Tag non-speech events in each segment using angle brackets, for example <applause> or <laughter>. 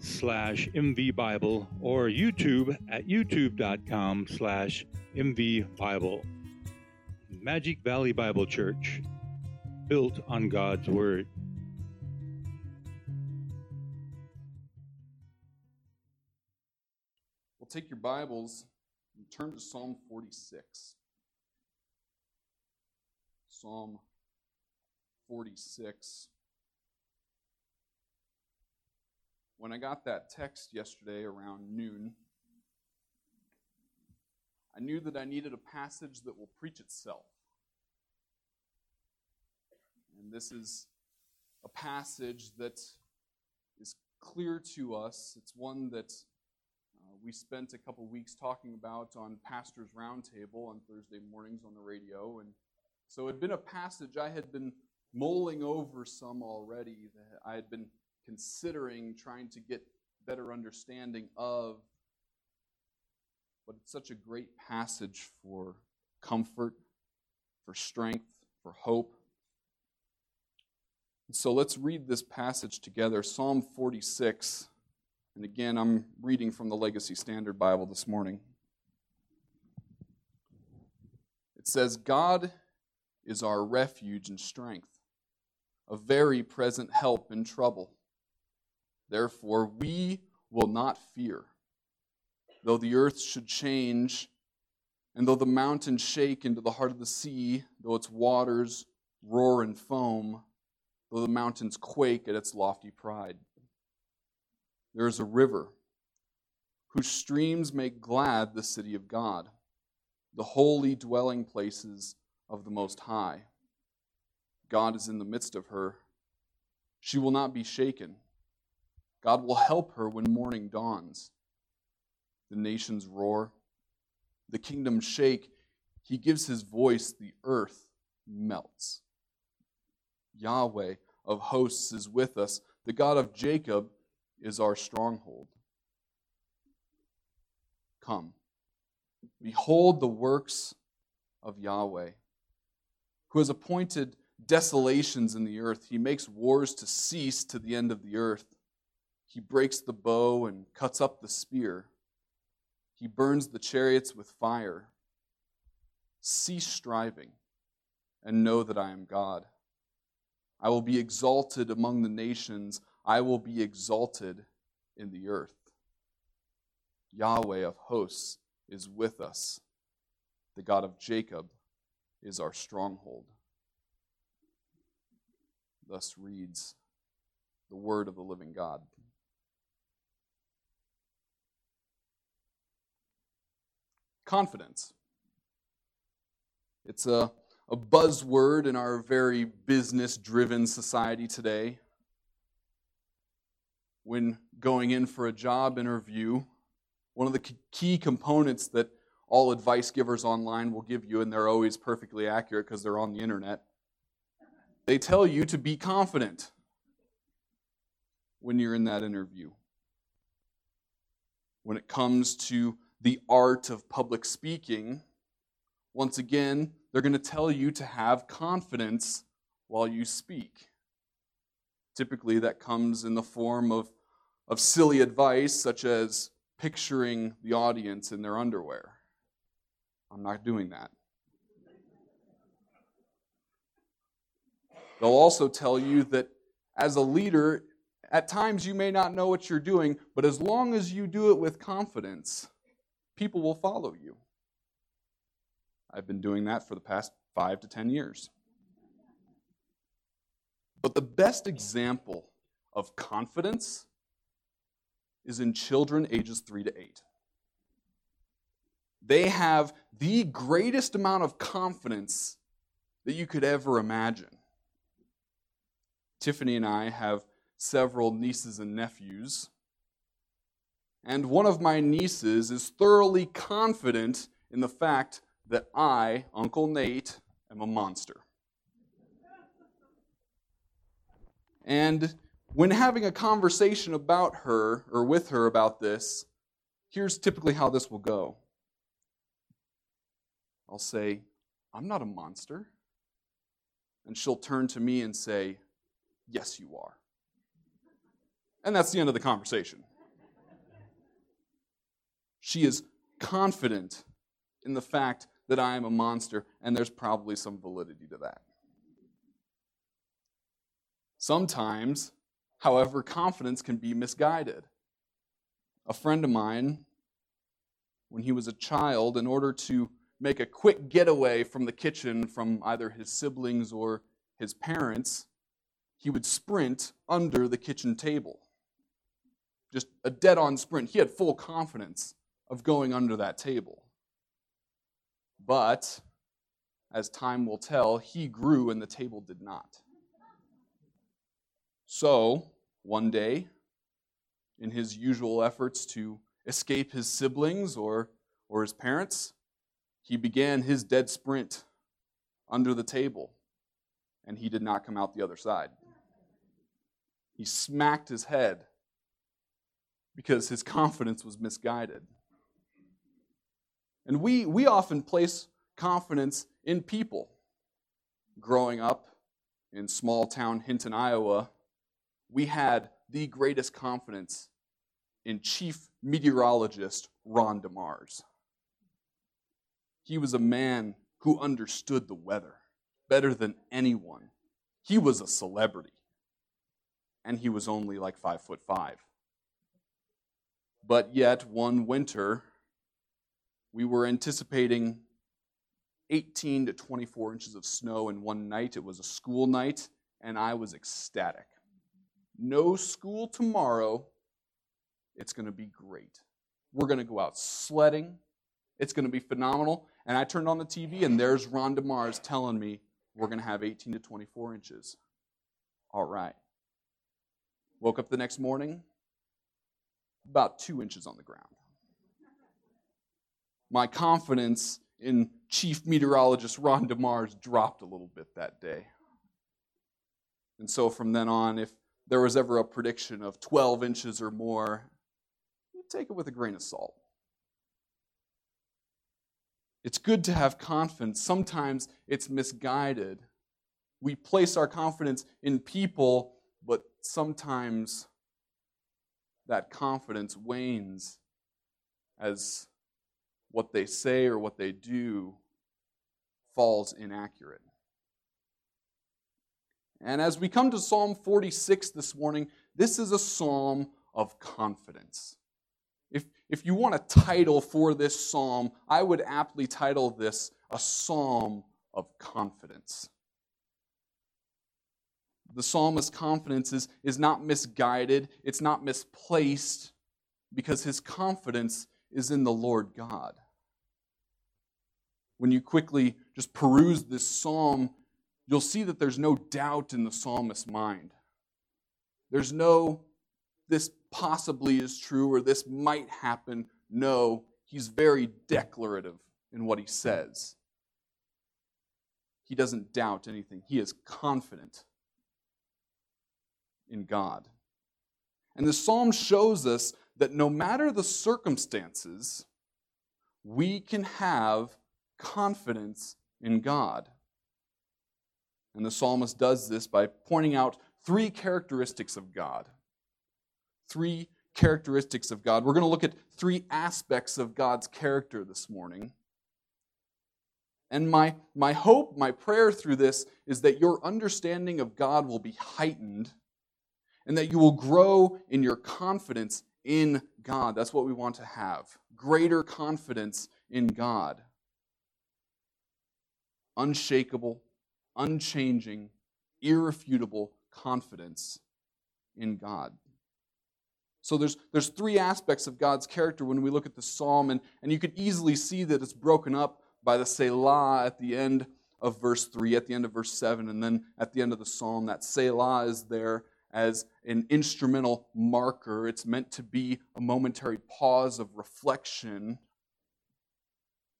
slash mvbible or YouTube at youtube.com slash mvbible. Magic Valley Bible Church, built on God's Word. Well, take your Bibles and turn to Psalm 46. Psalm 46. When I got that text yesterday around noon, I knew that I needed a passage that will preach itself. And this is a passage that is clear to us. It's one that uh, we spent a couple weeks talking about on Pastor's Roundtable on Thursday mornings on the radio. And so it had been a passage I had been mulling over some already, that I had been considering trying to get better understanding of. But it's such a great passage for comfort, for strength, for hope. So let's read this passage together Psalm 46. And again, I'm reading from the Legacy Standard Bible this morning. It says, God is our refuge and strength, a very present help in trouble. Therefore, we will not fear. Though the earth should change, and though the mountains shake into the heart of the sea, though its waters roar and foam, though the mountains quake at its lofty pride. There is a river whose streams make glad the city of God, the holy dwelling places of the Most High. God is in the midst of her. She will not be shaken. God will help her when morning dawns. The nations roar, the kingdoms shake. He gives his voice, the earth melts. Yahweh of hosts is with us. The God of Jacob is our stronghold. Come, behold the works of Yahweh, who has appointed desolations in the earth. He makes wars to cease to the end of the earth. He breaks the bow and cuts up the spear. He burns the chariots with fire. Cease striving and know that I am God. I will be exalted among the nations. I will be exalted in the earth. Yahweh of hosts is with us. The God of Jacob is our stronghold. Thus reads the word of the living God. Confidence. It's a, a buzzword in our very business driven society today. When going in for a job interview, one of the key components that all advice givers online will give you, and they're always perfectly accurate because they're on the internet, they tell you to be confident when you're in that interview. When it comes to the art of public speaking, once again, they're going to tell you to have confidence while you speak. Typically, that comes in the form of, of silly advice, such as picturing the audience in their underwear. I'm not doing that. They'll also tell you that as a leader, at times you may not know what you're doing, but as long as you do it with confidence, people will follow you. I've been doing that for the past five to ten years. But the best example of confidence is in children ages three to eight. They have the greatest amount of confidence that you could ever imagine. Tiffany and I have several nieces and nephews And one of my nieces is thoroughly confident in the fact that I, Uncle Nate, am a monster. And when having a conversation about her or with her about this, here's typically how this will go I'll say, I'm not a monster. And she'll turn to me and say, Yes, you are. And that's the end of the conversation. She is confident in the fact that I am a monster, and there's probably some validity to that. Sometimes, however, confidence can be misguided. A friend of mine, when he was a child, in order to make a quick getaway from the kitchen from either his siblings or his parents, he would sprint under the kitchen table. Just a dead on sprint. He had full confidence of going under that table. But, as time will tell, he grew and the table did not. So, one day, in his usual efforts to escape his siblings or, or his parents, he began his dead sprint under the table, and he did not come out the other side. He smacked his head because his <laughs> confidence was misguided. And we, we often place confidence in people. Growing up in small town Hinton, Iowa, we had the greatest confidence in chief meteorologist Ron DeMars. He was a man who understood the weather better than anyone. He was a celebrity, and he was only like five foot five. But yet, one winter, we were anticipating 18 to 24 inches of snow in one night. It was a school night, and I was ecstatic. No school tomorrow. It's going to be great. We're going to go out sledding. It's going to be phenomenal. And I turned on the TV, and there's Ron DeMars telling me we're going to have 18 to 24 inches. All right. Woke up the next morning, about two inches on the ground. My confidence in Chief Meteorologist Ron DeMars dropped a little bit that day. And so from then on, if there was ever a prediction of 12 inches or more, you take it with a grain of salt. It's good to have confidence. Sometimes it's misguided. We place our confidence in people, but sometimes that confidence wanes as what they say or what they do falls inaccurate. And as we come to Psalm 46 this morning, this is a psalm of confidence. If, if you want a title for this psalm, I would aptly title this a psalm of confidence. The psalmist's confidence is, is not misguided, it's not misplaced, because his confidence is in the Lord God. When you quickly just peruse this psalm, you'll see that there's no doubt in the psalmist's mind. There's no, this possibly is true or this might happen. No, he's very declarative in what he says. He doesn't doubt anything, he is confident in God. And the psalm shows us that no matter the circumstances, we can have confidence in God. And the psalmist does this by pointing out three characteristics of God three characteristics of God. We're going to look at three aspects of God's character this morning. And my, my hope, my prayer through this is that your understanding of God will be heightened and that you will grow in your confidence in God. That's what we want to have greater confidence in God. Unshakable, unchanging, irrefutable confidence in God. So there's, there's three aspects of God's character when we look at the psalm, and, and you could easily see that it's broken up by the Selah at the end of verse 3, at the end of verse 7, and then at the end of the psalm. That Selah is there as an instrumental marker. It's meant to be a momentary pause of reflection.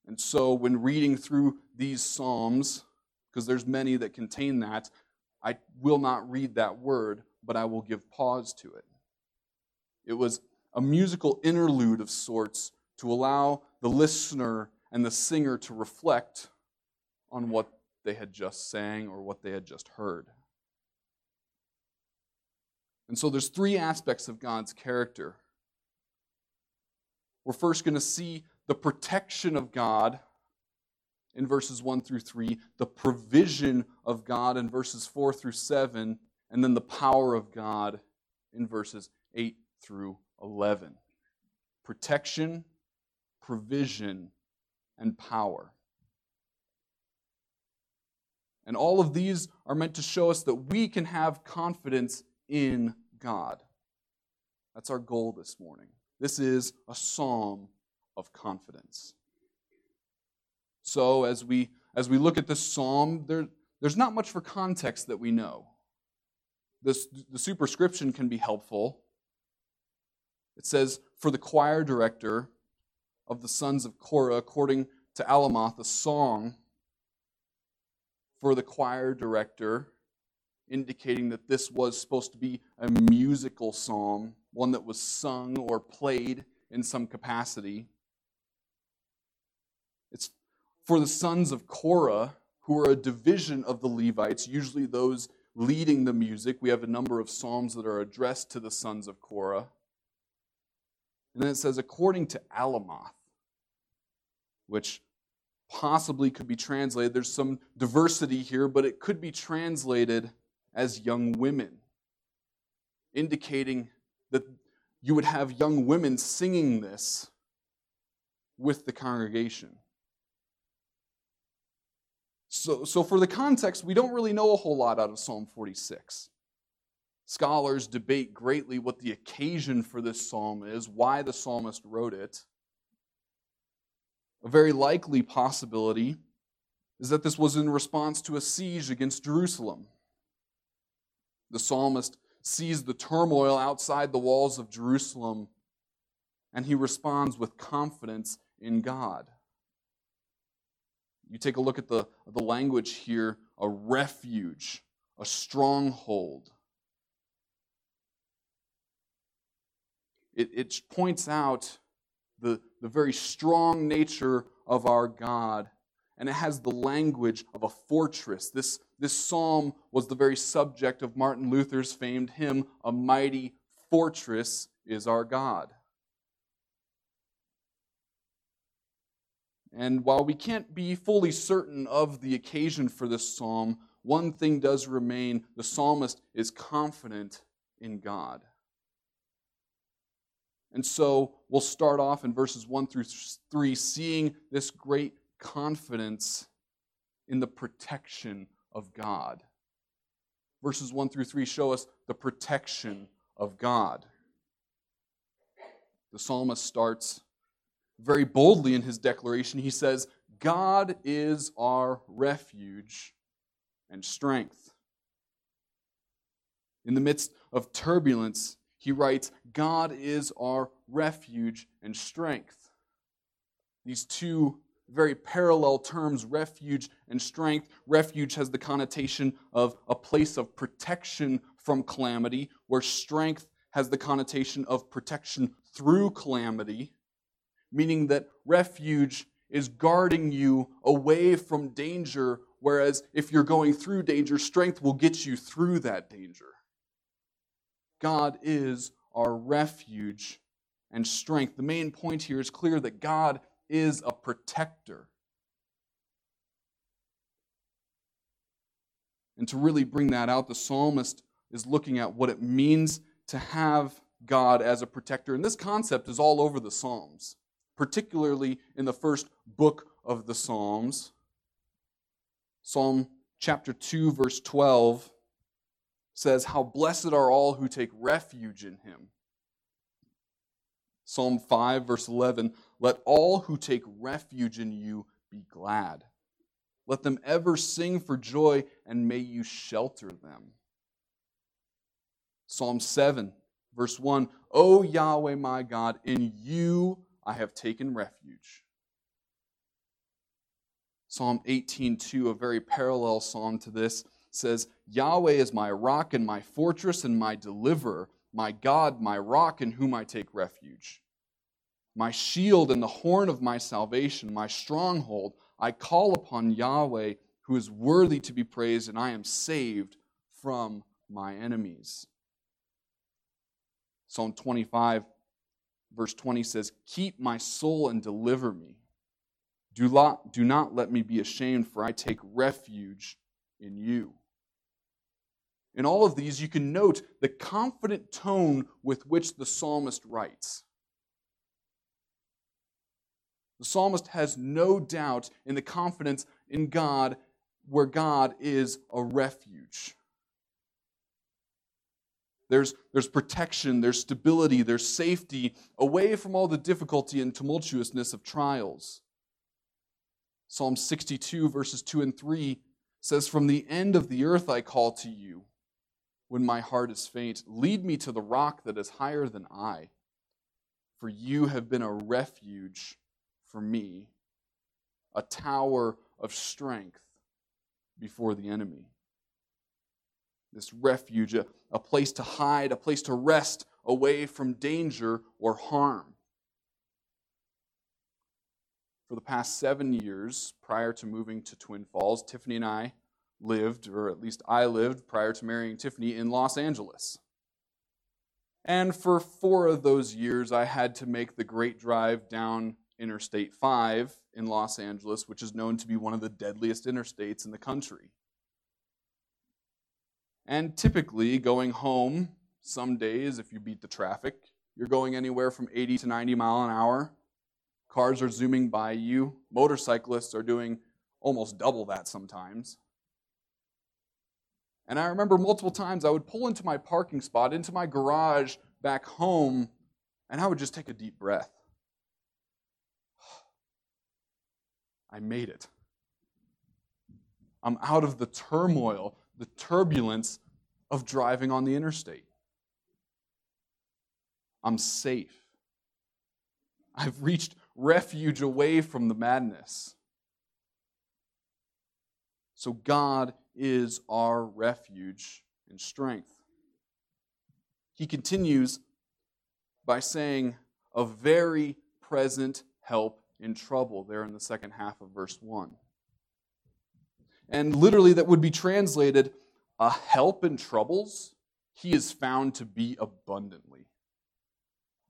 And so, when reading through these Psalms, because there's many that contain that, I will not read that word, but I will give pause to it. It was a musical interlude of sorts to allow the listener and the singer to reflect on what they had just sang or what they had just heard. And so there's three aspects of God's character. We're first going to see the protection of God in verses 1 through 3, the provision of God in verses 4 through 7, and then the power of God in verses 8 through 11. Protection, provision, and power. And all of these are meant to show us that we can have confidence in God. That's our goal this morning. This is a psalm of confidence. So as we as we look at this psalm, there, there's not much for context that we know. This, the superscription can be helpful. It says, For the choir director of the sons of Korah, according to Alamoth, a song for the choir director, indicating that this was supposed to be a musical psalm, one that was sung or played in some capacity. It's for the sons of Korah, who are a division of the Levites, usually those leading the music. We have a number of psalms that are addressed to the sons of Korah. And then it says, according to Alamoth, which possibly could be translated, there's some diversity here, but it could be translated as young women, indicating that you would have young women singing this with the congregation. So, so, for the context, we don't really know a whole lot out of Psalm 46. Scholars debate greatly what the occasion for this psalm is, why the psalmist wrote it. A very likely possibility is that this was in response to a siege against Jerusalem. The psalmist sees the turmoil outside the walls of Jerusalem and he responds with confidence in God. You take a look at the, the language here a refuge, a stronghold. It, it points out the, the very strong nature of our God, and it has the language of a fortress. This, this psalm was the very subject of Martin Luther's famed hymn, A Mighty Fortress is Our God. And while we can't be fully certain of the occasion for this psalm, one thing does remain the psalmist is confident in God. And so we'll start off in verses 1 through 3, seeing this great confidence in the protection of God. Verses 1 through 3 show us the protection of God. The psalmist starts very boldly in his declaration. He says, God is our refuge and strength. In the midst of turbulence, he writes, God is our refuge and strength. These two very parallel terms, refuge and strength. Refuge has the connotation of a place of protection from calamity, where strength has the connotation of protection through calamity meaning that refuge is guarding you away from danger, whereas if you're going through danger, strength will get you through that danger. God is our refuge and strength. The main point here is clear that God is a protector. And to really bring that out, the psalmist is looking at what it means to have God as a protector. And this concept is all over the Psalms particularly in the first book of the Psalms. Psalm chapter 2, verse 12 says, How blessed are all who take refuge in him. Psalm 5, verse 11 Let all who take refuge in you be glad. Let them ever sing for joy, and may you shelter them. Psalm 7, verse 1 O Yahweh my God, in you I have taken refuge. Psalm 18:2, a very parallel psalm to this, says, Yahweh is my rock and my fortress and my deliverer, my God, my rock in whom I take refuge. My shield and the horn of my salvation, my stronghold, I call upon Yahweh, who is worthy to be praised, and I am saved from my enemies. Psalm 25, verse 20 says, Keep my soul and deliver me. Do not, do not let me be ashamed, for I take refuge in you. In all of these, you can note the confident tone with which the psalmist writes. The psalmist has no doubt in the confidence in God, where God is a refuge. There's, there's protection, there's stability, there's safety away from all the difficulty and tumultuousness of trials. Psalm 62, verses 2 and 3 says, From the end of the earth I call to you when my heart is faint. Lead me to the rock that is higher than I, for you have been a refuge for me, a tower of strength before the enemy. This refuge, a, a place to hide, a place to rest away from danger or harm. For the past seven years, prior to moving to Twin Falls, Tiffany and I lived, or at least I lived prior to marrying Tiffany, in Los Angeles. And for four of those years, I had to make the great drive down Interstate 5 in Los Angeles, which is known to be one of the deadliest interstates in the country. And typically, going home, some days, if you beat the traffic, you're going anywhere from 80 to 90 mile an hour. Cars are zooming by you. Motorcyclists are doing almost double that sometimes. And I remember multiple times I would pull into my parking spot, into my garage back home, and I would just take a deep breath. <sighs> I made it. I'm out of the turmoil, the turbulence of driving on the interstate. I'm safe. I've reached refuge away from the madness. So God is our refuge and strength. He continues by saying, a very present help in trouble, there in the second half of verse 1. And literally, that would be translated, a help in troubles, he is found to be abundantly.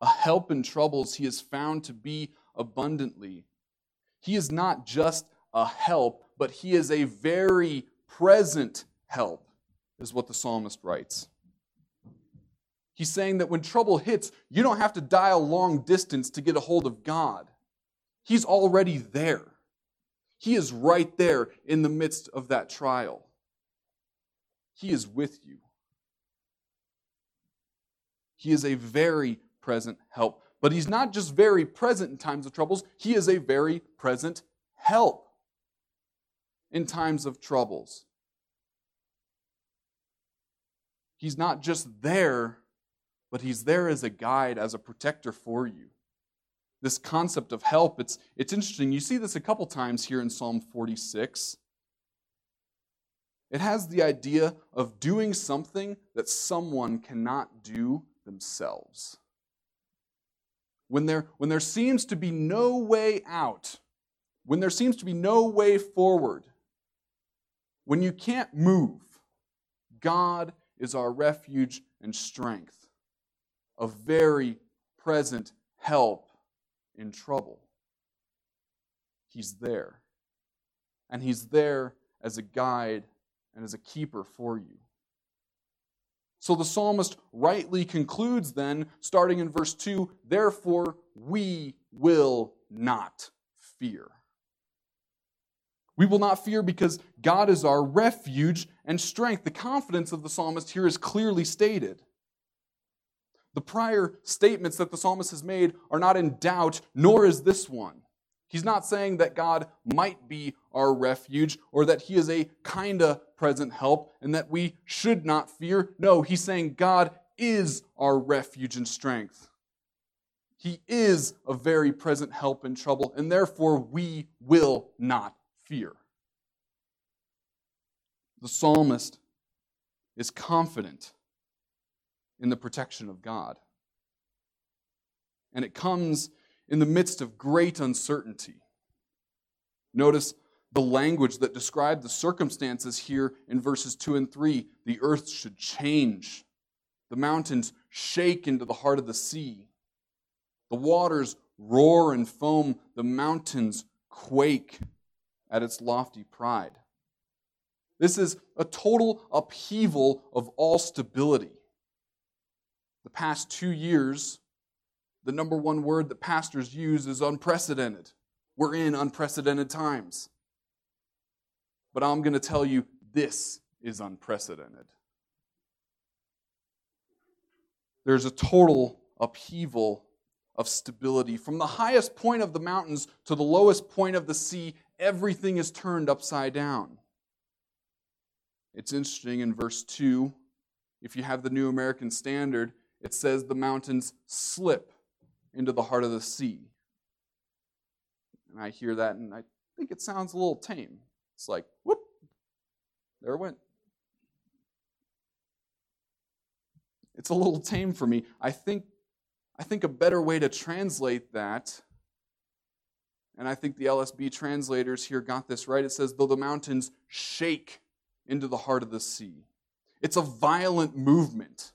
A help in troubles, he is found to be abundantly. He is not just a help, but he is a very present help, is what the psalmist writes. He's saying that when trouble hits, you don't have to dial long distance to get a hold of God. He's already there. He is right there in the midst of that trial. He is with you. He is a very present help. But he's not just very present in times of troubles, he is a very present help in times of troubles. He's not just there, but he's there as a guide, as a protector for you. This concept of help, it's, it's interesting. You see this a couple times here in Psalm 46. It has the idea of doing something that someone cannot do themselves. When there, when there seems to be no way out, when there seems to be no way forward, when you can't move, God is our refuge and strength, a very present help in trouble. He's there. And He's there as a guide and as a keeper for you. So the psalmist rightly concludes then, starting in verse 2 Therefore we will not fear. We will not fear because God is our refuge and strength. The confidence of the psalmist here is clearly stated. The prior statements that the psalmist has made are not in doubt, nor is this one. He's not saying that God might be our refuge or that he is a kinda present help and that we should not fear. No, he's saying God is our refuge and strength. He is a very present help in trouble, and therefore we will not fear. The psalmist is confident in the protection of God. And it comes in the midst of great uncertainty. Notice the language that described the circumstances here in verses 2 and 3. The earth should change, the mountains shake into the heart of the sea, the waters roar and foam, the mountains quake at its lofty pride. This is a total upheaval of all stability. The past two years, the number one word that pastors use is unprecedented. We're in unprecedented times. But I'm going to tell you this is unprecedented. There's a total upheaval of stability. From the highest point of the mountains to the lowest point of the sea, everything is turned upside down. It's interesting in verse 2, if you have the New American Standard, it says the mountains slip into the heart of the sea. And I hear that and I think it sounds a little tame. It's like, whoop, there it went. It's a little tame for me. I think, I think a better way to translate that, and I think the LSB translators here got this right, it says, though the mountains shake into the heart of the sea. It's a violent movement.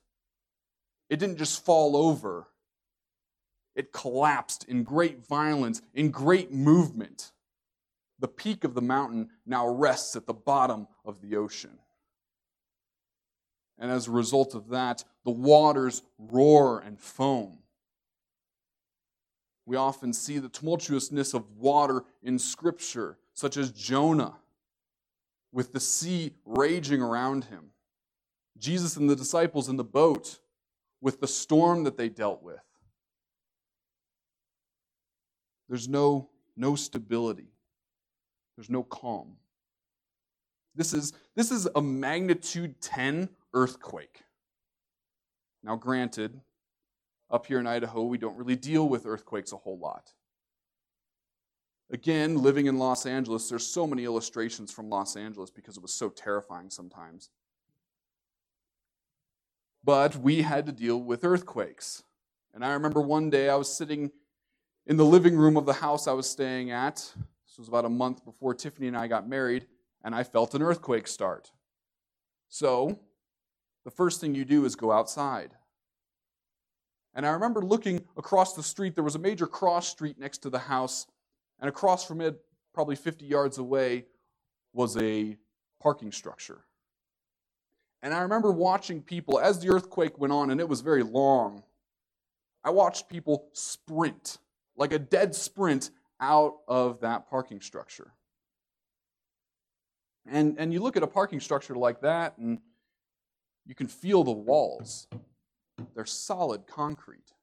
It didn't just fall over, it collapsed in great violence, in great movement. The peak of the mountain now rests at the bottom of the ocean. And as a result of that, the waters roar and foam. We often see the tumultuousness of water in Scripture, such as Jonah, with the sea raging around him. Jesus and the disciples in the boat, with the storm that they dealt with. There's no, no stability. There's no calm. This is, this is a magnitude 10 earthquake. Now, granted, up here in Idaho, we don't really deal with earthquakes a whole lot. Again, living in Los Angeles, there's so many illustrations from Los Angeles because it was so terrifying sometimes. But we had to deal with earthquakes. And I remember one day I was sitting in the living room of the house I was staying at. This was about a month before Tiffany and I got married, and I felt an earthquake start. So, the first thing you do is go outside. And I remember looking across the street. There was a major cross street next to the house, and across from it, probably 50 yards away, was a parking structure. And I remember watching people as the earthquake went on, and it was very long. I watched people sprint like a dead sprint out of that parking structure. And, and you look at a parking structure like that, and you can feel the walls. They're solid concrete.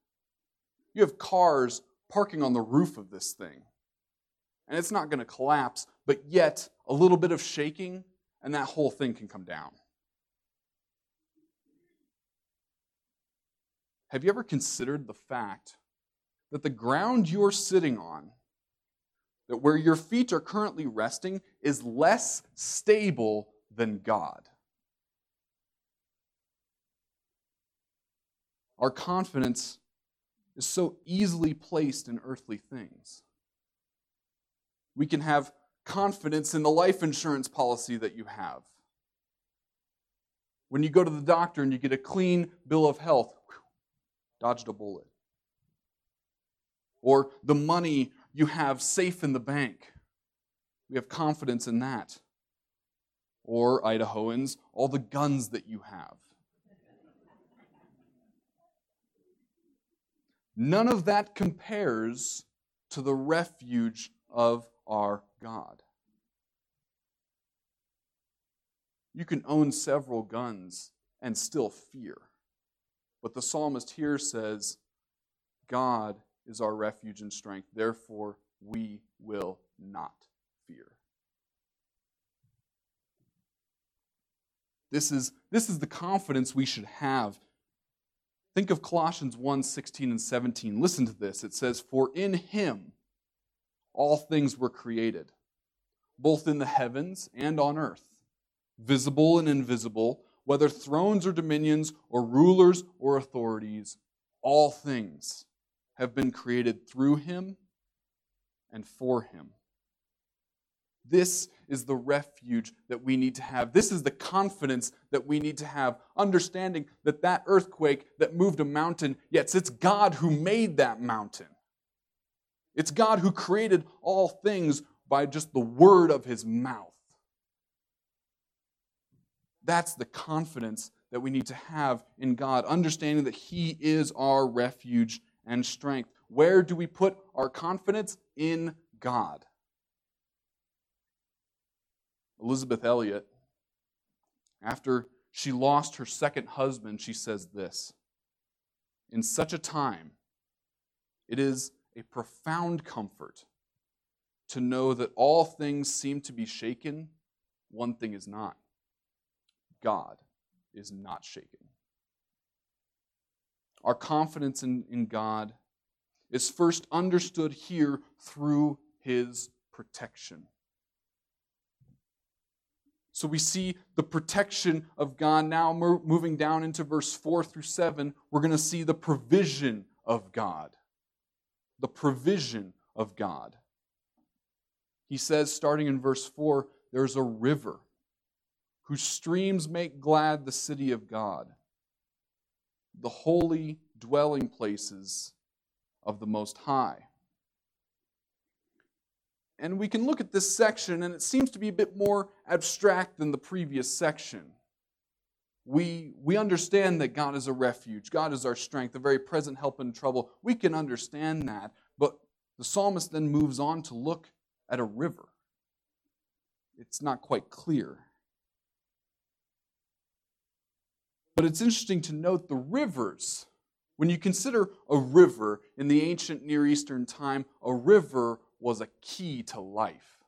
You have cars parking on the roof of this thing, and it's not going to collapse, but yet a little bit of shaking, and that whole thing can come down. Have you ever considered the fact that the ground you're sitting on, that where your feet are currently resting, is less stable than God. Our confidence is so easily placed in earthly things. We can have confidence in the life insurance policy that you have. When you go to the doctor and you get a clean bill of health, whew, dodged a bullet or the money you have safe in the bank. We have confidence in that. Or, Idahoans, all the guns that you have. None of that compares to the refuge of our God. You can own several guns and still fear. But the psalmist here says, God is our refuge and strength. Therefore, we will not fear. This is, this is the confidence we should have. Think of Colossians 1 16 and 17. Listen to this. It says, For in him all things were created, both in the heavens and on earth, visible and invisible, whether thrones or dominions or rulers or authorities, all things have been created through him and for him. This is the refuge that we need to have. This is the confidence that we need to have, understanding that that earthquake that moved a mountain, yes, it's God who made that mountain. It's God who created all things by just the word of his mouth. That's the confidence that we need to have in God, understanding that he is our refuge and strength. Where do we put our confidence? In God. Elisabeth Elliot, after she lost her second husband, she says this In such a time, it is a profound comfort to know that all things seem to be shaken, one thing is not God is not shaken. Our confidence in, in God is first understood here through his protection. So we see the protection of God. Now, moving down into verse 4 through 7, we're going to see the provision of God. The provision of God. He says, starting in verse 4, there's a river whose streams make glad the city of God, the holy dwelling places of the Most High. And we can look at this section, and it seems to be a bit more abstract than the previous section. We, we understand that God is a refuge, God is our strength, a very present help in trouble. We can understand that. But the psalmist then moves on to look at a river. It's not quite clear. But it's interesting to note the rivers. When you consider a river in the ancient Near Eastern time, a river was a key to life.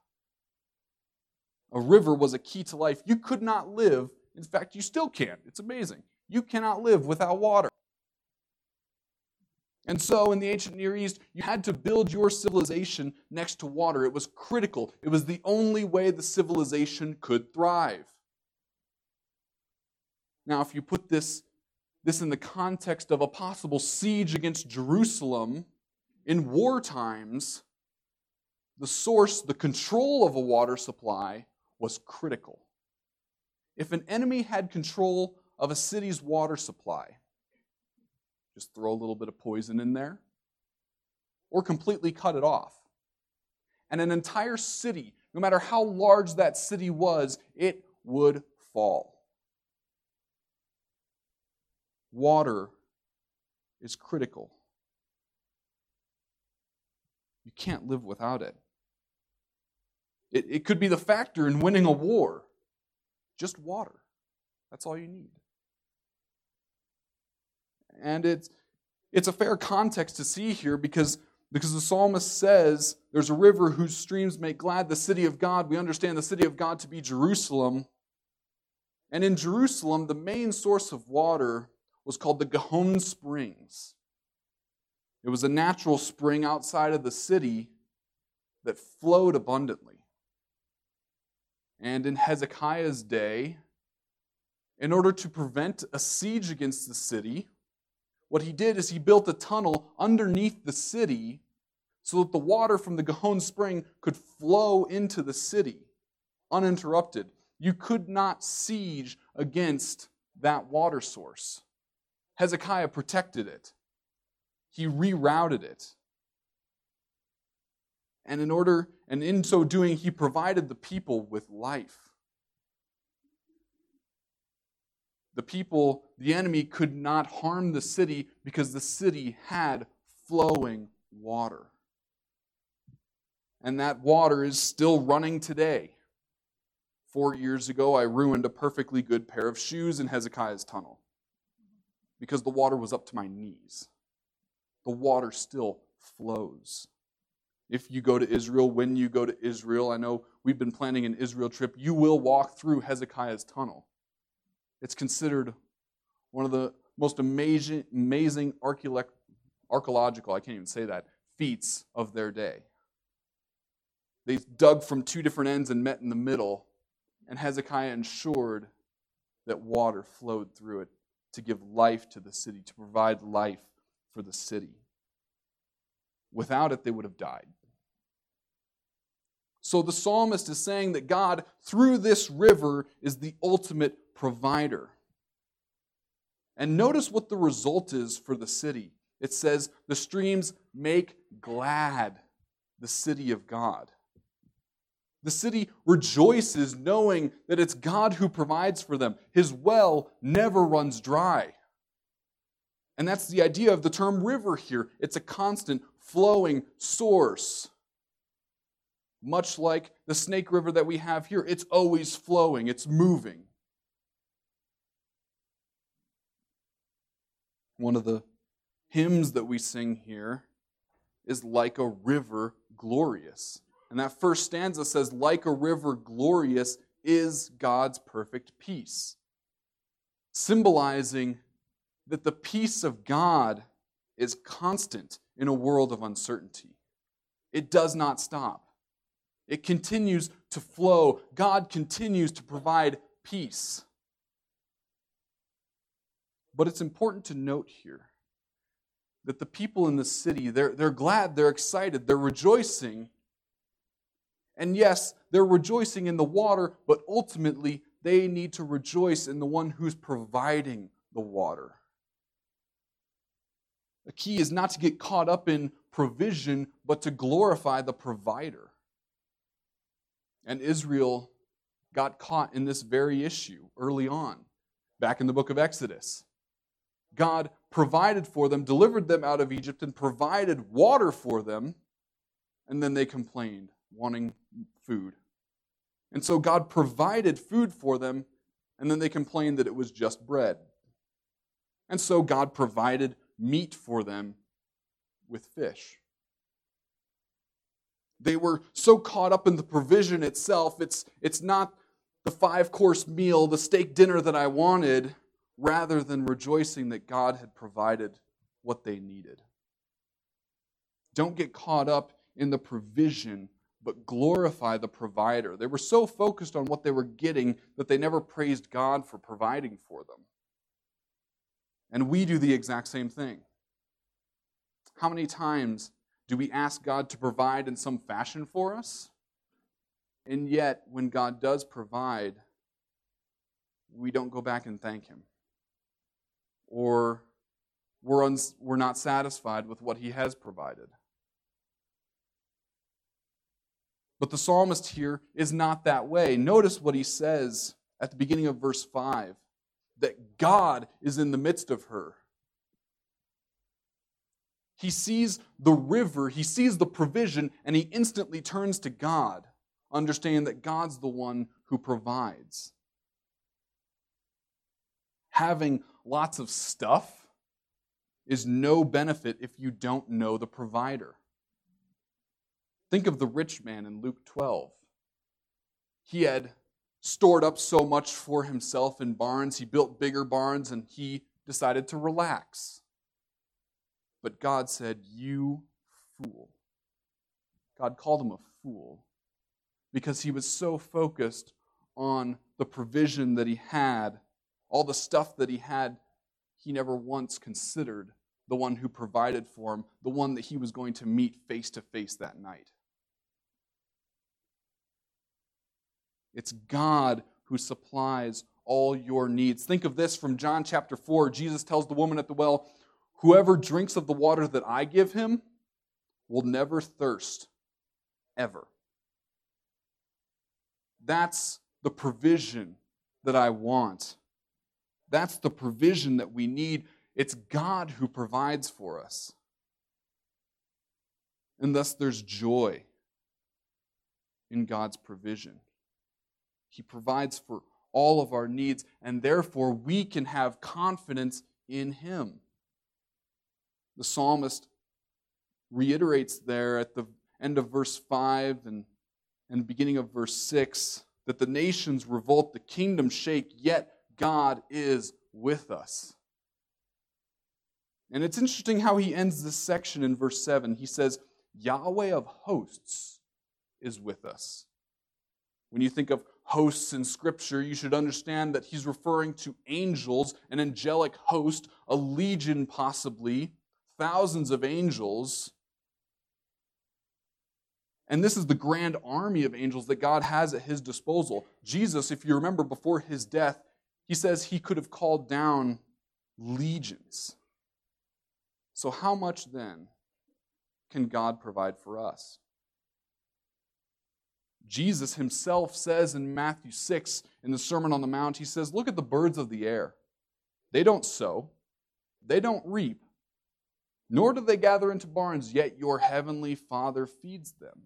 A river was a key to life. You could not live, in fact, you still can't. It's amazing. You cannot live without water. And so, in the ancient Near East, you had to build your civilization next to water. It was critical, it was the only way the civilization could thrive. Now, if you put this, this in the context of a possible siege against Jerusalem in war times, the source, the control of a water supply was critical. If an enemy had control of a city's water supply, just throw a little bit of poison in there, or completely cut it off. And an entire city, no matter how large that city was, it would fall. Water is critical. You can't live without it. It, it could be the factor in winning a war. Just water. That's all you need. And it's, it's a fair context to see here because, because the psalmist says there's a river whose streams make glad the city of God. We understand the city of God to be Jerusalem. And in Jerusalem, the main source of water was called the Gihon Springs. It was a natural spring outside of the city that flowed abundantly. And in Hezekiah's day, in order to prevent a siege against the city, what he did is he built a tunnel underneath the city so that the water from the Gihon spring could flow into the city uninterrupted. You could not siege against that water source. Hezekiah protected it, he rerouted it. And in order, and in so doing, he provided the people with life. The people, the enemy, could not harm the city because the city had flowing water. And that water is still running today. Four years ago, I ruined a perfectly good pair of shoes in Hezekiah's tunnel because the water was up to my knees. The water still flows. If you go to Israel, when you go to Israel, I know we've been planning an Israel trip, you will walk through Hezekiah's tunnel. It's considered one of the most amazing, amazing archaeological, I can't even say that, feats of their day. They dug from two different ends and met in the middle, and Hezekiah ensured that water flowed through it to give life to the city, to provide life for the city. Without it, they would have died. So the psalmist is saying that God, through this river, is the ultimate provider. And notice what the result is for the city. It says, The streams make glad the city of God. The city rejoices knowing that it's God who provides for them. His well never runs dry. And that's the idea of the term river here. It's a constant flowing source. Much like the Snake River that we have here, it's always flowing, it's moving. One of the hymns that we sing here is like a river glorious. And that first stanza says, like a river glorious is God's perfect peace, symbolizing that the peace of God is constant in a world of uncertainty. It does not stop, it continues to flow. God continues to provide peace. But it's important to note here that the people in the city, they're, they're glad, they're excited, they're rejoicing. And yes, they're rejoicing in the water, but ultimately they need to rejoice in the one who's providing the water. The key is not to get caught up in provision, but to glorify the provider. And Israel got caught in this very issue early on, back in the book of Exodus. God provided for them, delivered them out of Egypt, and provided water for them, and then they complained, wanting food. And so God provided food for them, and then they complained that it was just bread. And so God provided meat for them with fish. They were so caught up in the provision itself. It's, it's not the five course meal, the steak dinner that I wanted, rather than rejoicing that God had provided what they needed. Don't get caught up in the provision, but glorify the provider. They were so focused on what they were getting that they never praised God for providing for them. And we do the exact same thing. How many times do we ask God to provide in some fashion for us? And yet, when God does provide, we don't go back and thank Him. Or we're, uns- we're not satisfied with what He has provided. But the psalmist here is not that way. Notice what he says at the beginning of verse 5 that God is in the midst of her. He sees the river, he sees the provision, and he instantly turns to God, understanding that God's the one who provides. Having lots of stuff is no benefit if you don't know the provider. Think of the rich man in Luke 12. He had stored up so much for himself in barns. He built bigger barns and he decided to relax. But God said, You fool. God called him a fool because he was so focused on the provision that he had, all the stuff that he had, he never once considered the one who provided for him, the one that he was going to meet face to face that night. It's God who supplies all your needs. Think of this from John chapter 4. Jesus tells the woman at the well, Whoever drinks of the water that I give him will never thirst, ever. That's the provision that I want. That's the provision that we need. It's God who provides for us. And thus there's joy in God's provision. He provides for all of our needs, and therefore we can have confidence in Him. The psalmist reiterates there at the end of verse 5 and, and beginning of verse 6 that the nations revolt, the kingdoms shake, yet God is with us. And it's interesting how he ends this section in verse 7. He says, Yahweh of hosts is with us. When you think of hosts in Scripture, you should understand that he's referring to angels, an angelic host, a legion possibly, thousands of angels. And this is the grand army of angels that God has at his disposal. Jesus, if you remember before his death, he says he could have called down legions. So, how much then can God provide for us? Jesus himself says in Matthew 6, in the Sermon on the Mount, he says, Look at the birds of the air. They don't sow, they don't reap, nor do they gather into barns, yet your heavenly Father feeds them.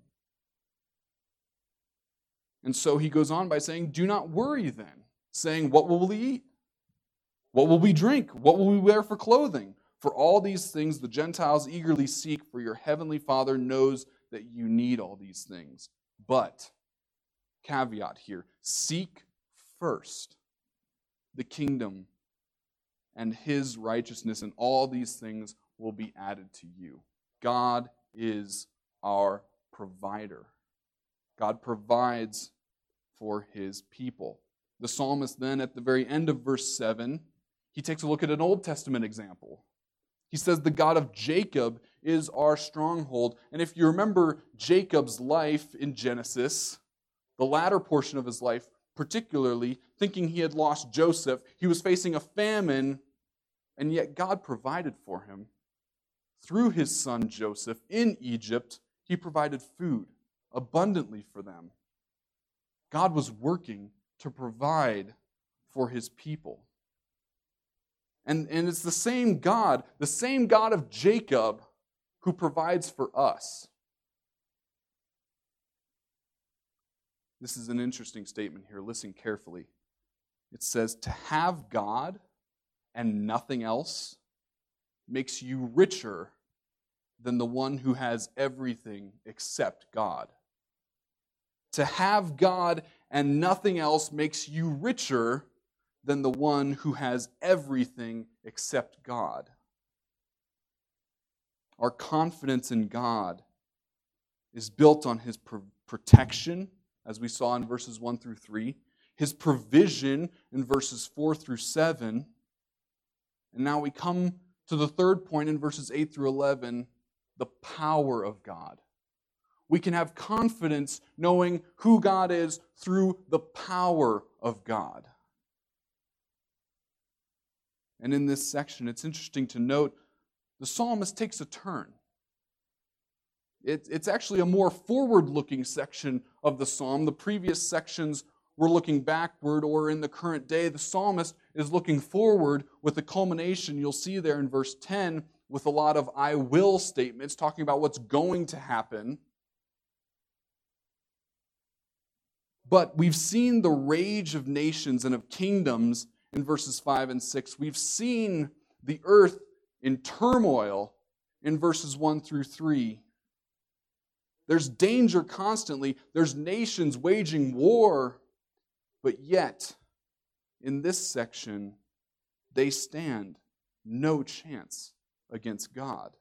And so he goes on by saying, Do not worry then, saying, What will we eat? What will we drink? What will we wear for clothing? For all these things the Gentiles eagerly seek, for your heavenly Father knows that you need all these things. But, caveat here seek first the kingdom and his righteousness, and all these things will be added to you. God is our provider. God provides for his people. The psalmist then, at the very end of verse 7, he takes a look at an Old Testament example. He says, The God of Jacob is our stronghold. And if you remember Jacob's life in Genesis, the latter portion of his life, particularly thinking he had lost Joseph, he was facing a famine, and yet God provided for him. Through his son Joseph in Egypt, he provided food abundantly for them. God was working to provide for his people. And, and it's the same God, the same God of Jacob, who provides for us. This is an interesting statement here. Listen carefully. It says, To have God and nothing else makes you richer than the one who has everything except God. To have God and nothing else makes you richer than the one who has everything except God. Our confidence in God is built on his protection, as we saw in verses 1 through 3, his provision in verses 4 through 7. And now we come to the third point in verses 8 through 11 the power of God. We can have confidence knowing who God is through the power of God. And in this section, it's interesting to note the psalmist takes a turn. It, it's actually a more forward looking section of the psalm. The previous sections were looking backward, or in the current day, the psalmist is looking forward with the culmination you'll see there in verse 10 with a lot of I will statements talking about what's going to happen. But we've seen the rage of nations and of kingdoms in verses 5 and 6. We've seen the earth in turmoil in verses 1 through 3. There's danger constantly, there's nations waging war, but yet, in this section, they stand no chance against God.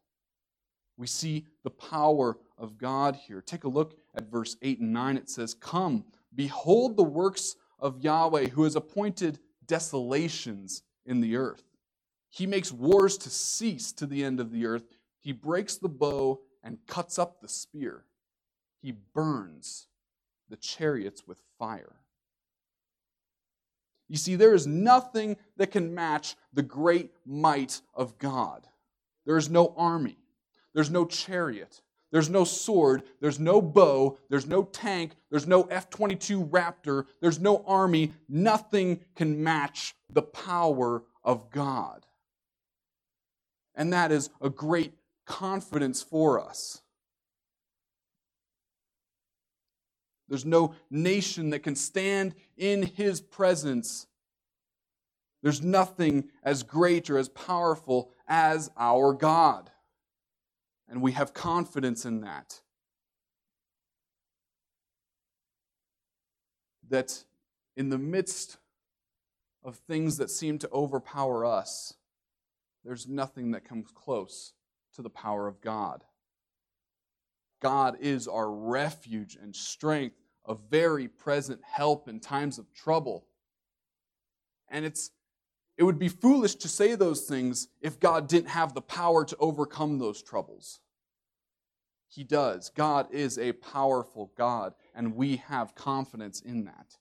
We see the power of God here. Take a look at verse 8 and 9. It says, Come, behold the works of Yahweh, who has appointed desolations in the earth. He makes wars to cease to the end of the earth. He breaks the bow and cuts up the spear. He burns the chariots with fire. You see, there is nothing that can match the great might of God. There is no army, there's no chariot, there's no sword, there's no bow, there's no tank, there's no F 22 Raptor, there's no army. Nothing can match the power of God. And that is a great confidence for us. There's no nation that can stand in his presence. There's nothing as great or as powerful as our God. And we have confidence in that. That in the midst of things that seem to overpower us, there's nothing that comes close to the power of God. God is our refuge and strength, a very present help in times of trouble. And it's it would be foolish to say those things if God didn't have the power to overcome those troubles. He does. God is a powerful God, and we have confidence in that.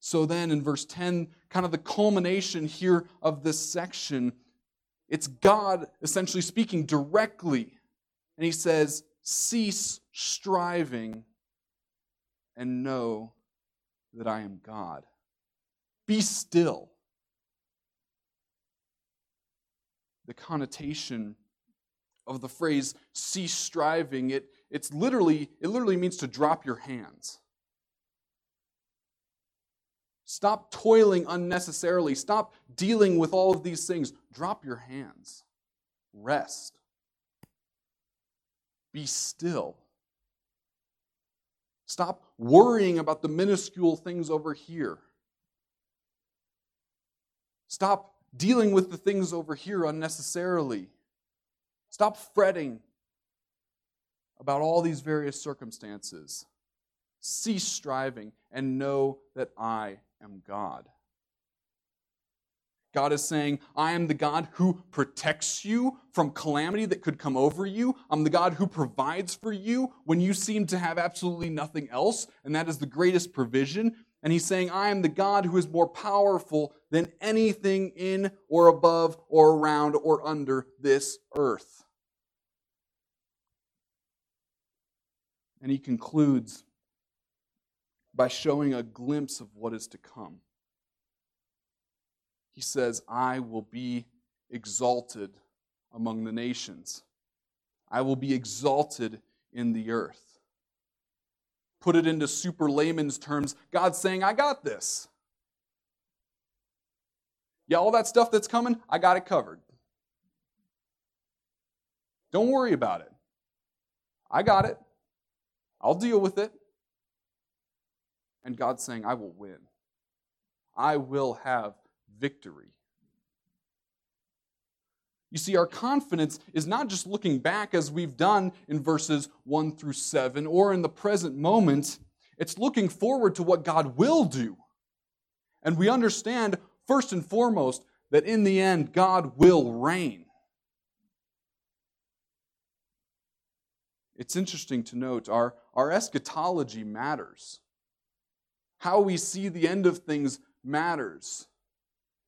So then in verse 10, kind of the culmination here of this section, it's God essentially speaking directly. And he says, Cease striving and know that I am God. Be still. The connotation of the phrase cease striving, it, it's literally, it literally means to drop your hands. Stop toiling unnecessarily. Stop dealing with all of these things. Drop your hands. Rest. Be still. Stop worrying about the minuscule things over here. Stop dealing with the things over here unnecessarily. Stop fretting about all these various circumstances. Cease striving and know that I am God. God is saying, I am the God who protects you from calamity that could come over you. I'm the God who provides for you when you seem to have absolutely nothing else, and that is the greatest provision. And he's saying, I am the God who is more powerful than anything in or above or around or under this earth. And he concludes by showing a glimpse of what is to come. He says, I will be exalted among the nations, I will be exalted in the earth. Put it into super layman's terms, God's saying, I got this. Yeah, all that stuff that's coming, I got it covered. Don't worry about it. I got it. I'll deal with it. And God's saying, I will win. I will have victory. You see, our confidence is not just looking back as we've done in verses 1 through 7 or in the present moment, it's looking forward to what God will do. And we understand, first and foremost, that in the end, God will reign. It's interesting to note our, our eschatology matters. How we see the end of things matters.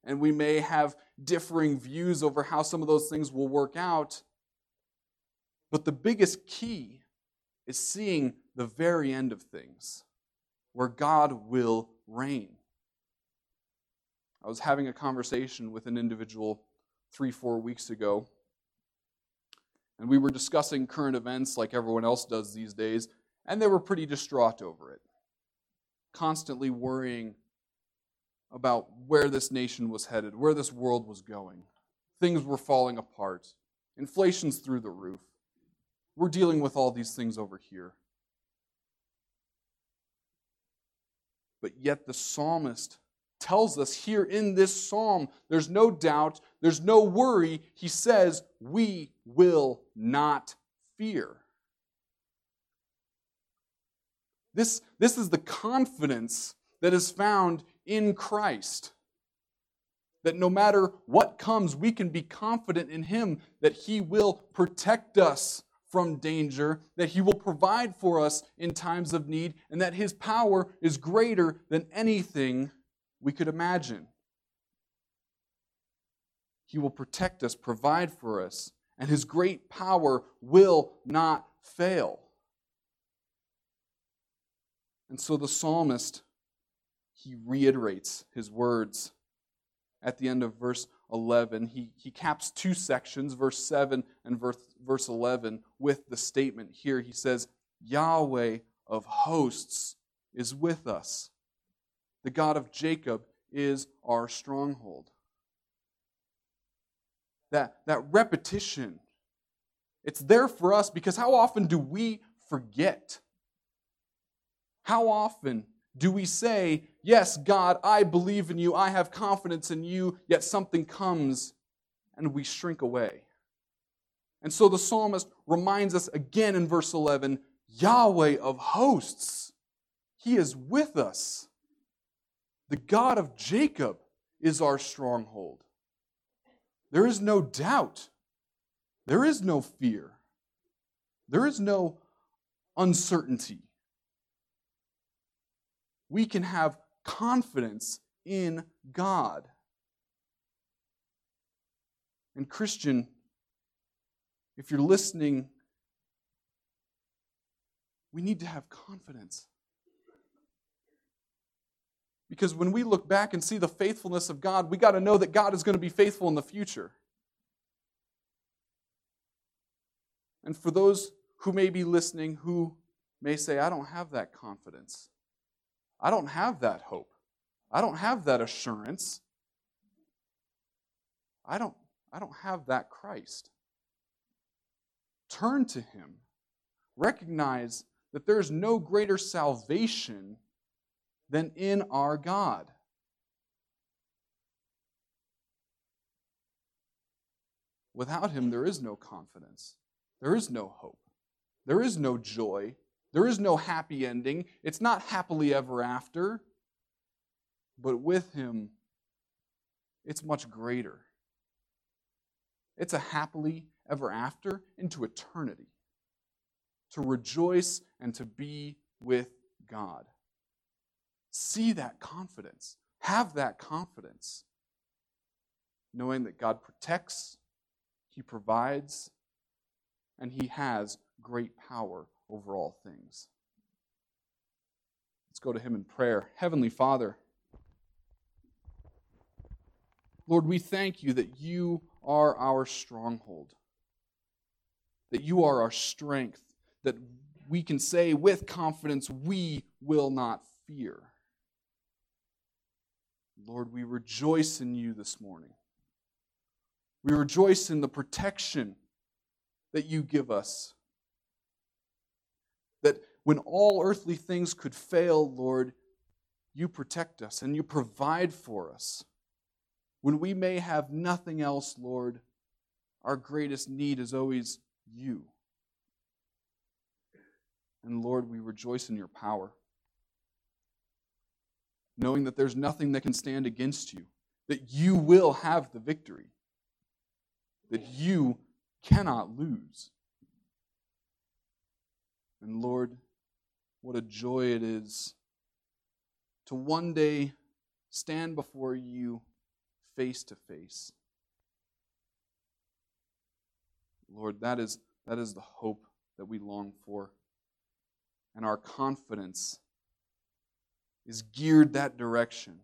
And we may have differing views over how some of those things will work out. But the biggest key is seeing the very end of things, where God will reign. I was having a conversation with an individual three, four weeks ago, and we were discussing current events like everyone else does these days, and they were pretty distraught over it constantly worrying about where this nation was headed, where this world was going. Things were falling apart. Inflation's through the roof. We're dealing with all these things over here. But yet the psalmist tells us here in this psalm there's no doubt, there's no worry. He says, We will not fear. This, this is the confidence that is found in Christ. That no matter what comes, we can be confident in Him that He will protect us from danger, that He will provide for us in times of need, and that His power is greater than anything we could imagine. He will protect us, provide for us, and His great power will not fail. And so the psalmist, he reiterates his words at the end of verse 11. He, he caps two sections, verse 7 and verse, verse 11, with the statement here. He says, Yahweh of hosts is with us. The God of Jacob is our stronghold. That, that repetition, it's there for us because how often do we forget? How often do we say, Yes, God, I believe in you, I have confidence in you, yet something comes and we shrink away. And so the psalmist reminds us again in verse 11 Yahweh of hosts, He is with us. The God of Jacob is our stronghold. There is no doubt. There is no fear. There is no uncertainty. We can have confidence in God. And, Christian, if you're listening, we need to have confidence. Because when we look back and see the faithfulness of God, we got to know that God is going to be faithful in the future. And for those who may be listening who may say, I don't have that confidence, I don't have that hope, I don't have that assurance, I don't, I don't have that Christ. Turn to Him. Recognize that there is no greater salvation than in our God. Without Him, there is no confidence, there is no hope, there is no joy, there is no happy ending. It's not happily ever after. But with Him, it's much greater. It's a happily ever after into eternity. To rejoice and to be with God. See that confidence. Have that confidence. Knowing that God protects, He provides, and He has great power over all things. Let's go to Him in prayer. Heavenly Father, Lord, we thank you that you are our stronghold, that you are our strength, that we can say with confidence, we will not fear. Lord, we rejoice in you this morning. We rejoice in the protection that you give us. That when all earthly things could fail, Lord, you protect us and you provide for us. When we may have nothing else, Lord, our greatest need is always you. And Lord, we rejoice in your power knowing that there's nothing that can stand against you, that you will have the victory, that you cannot lose. And Lord, what a joy it is to one day stand before you face to face. Lord, that is, that is the hope that we long for. And our confidence is geared that direction.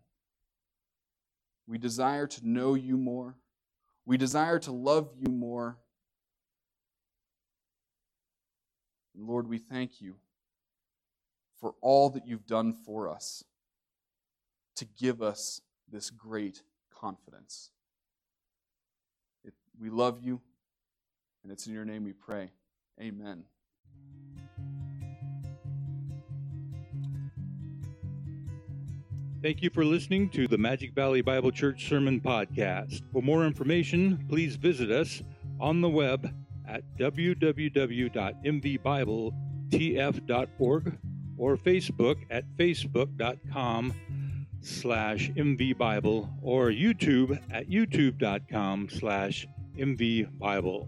We desire to know you more. We desire to love you more. And Lord, we thank you for all that you've done for us to give us this great confidence. It, we love you, and it's in your name we pray. Amen. Thank you for listening to the Magic Valley Bible Church Sermon Podcast. For more information, please visit us on the web at www.mvbibletf.org or Facebook at facebook.com slash mvbible or YouTube at youtube.com slash mvbible.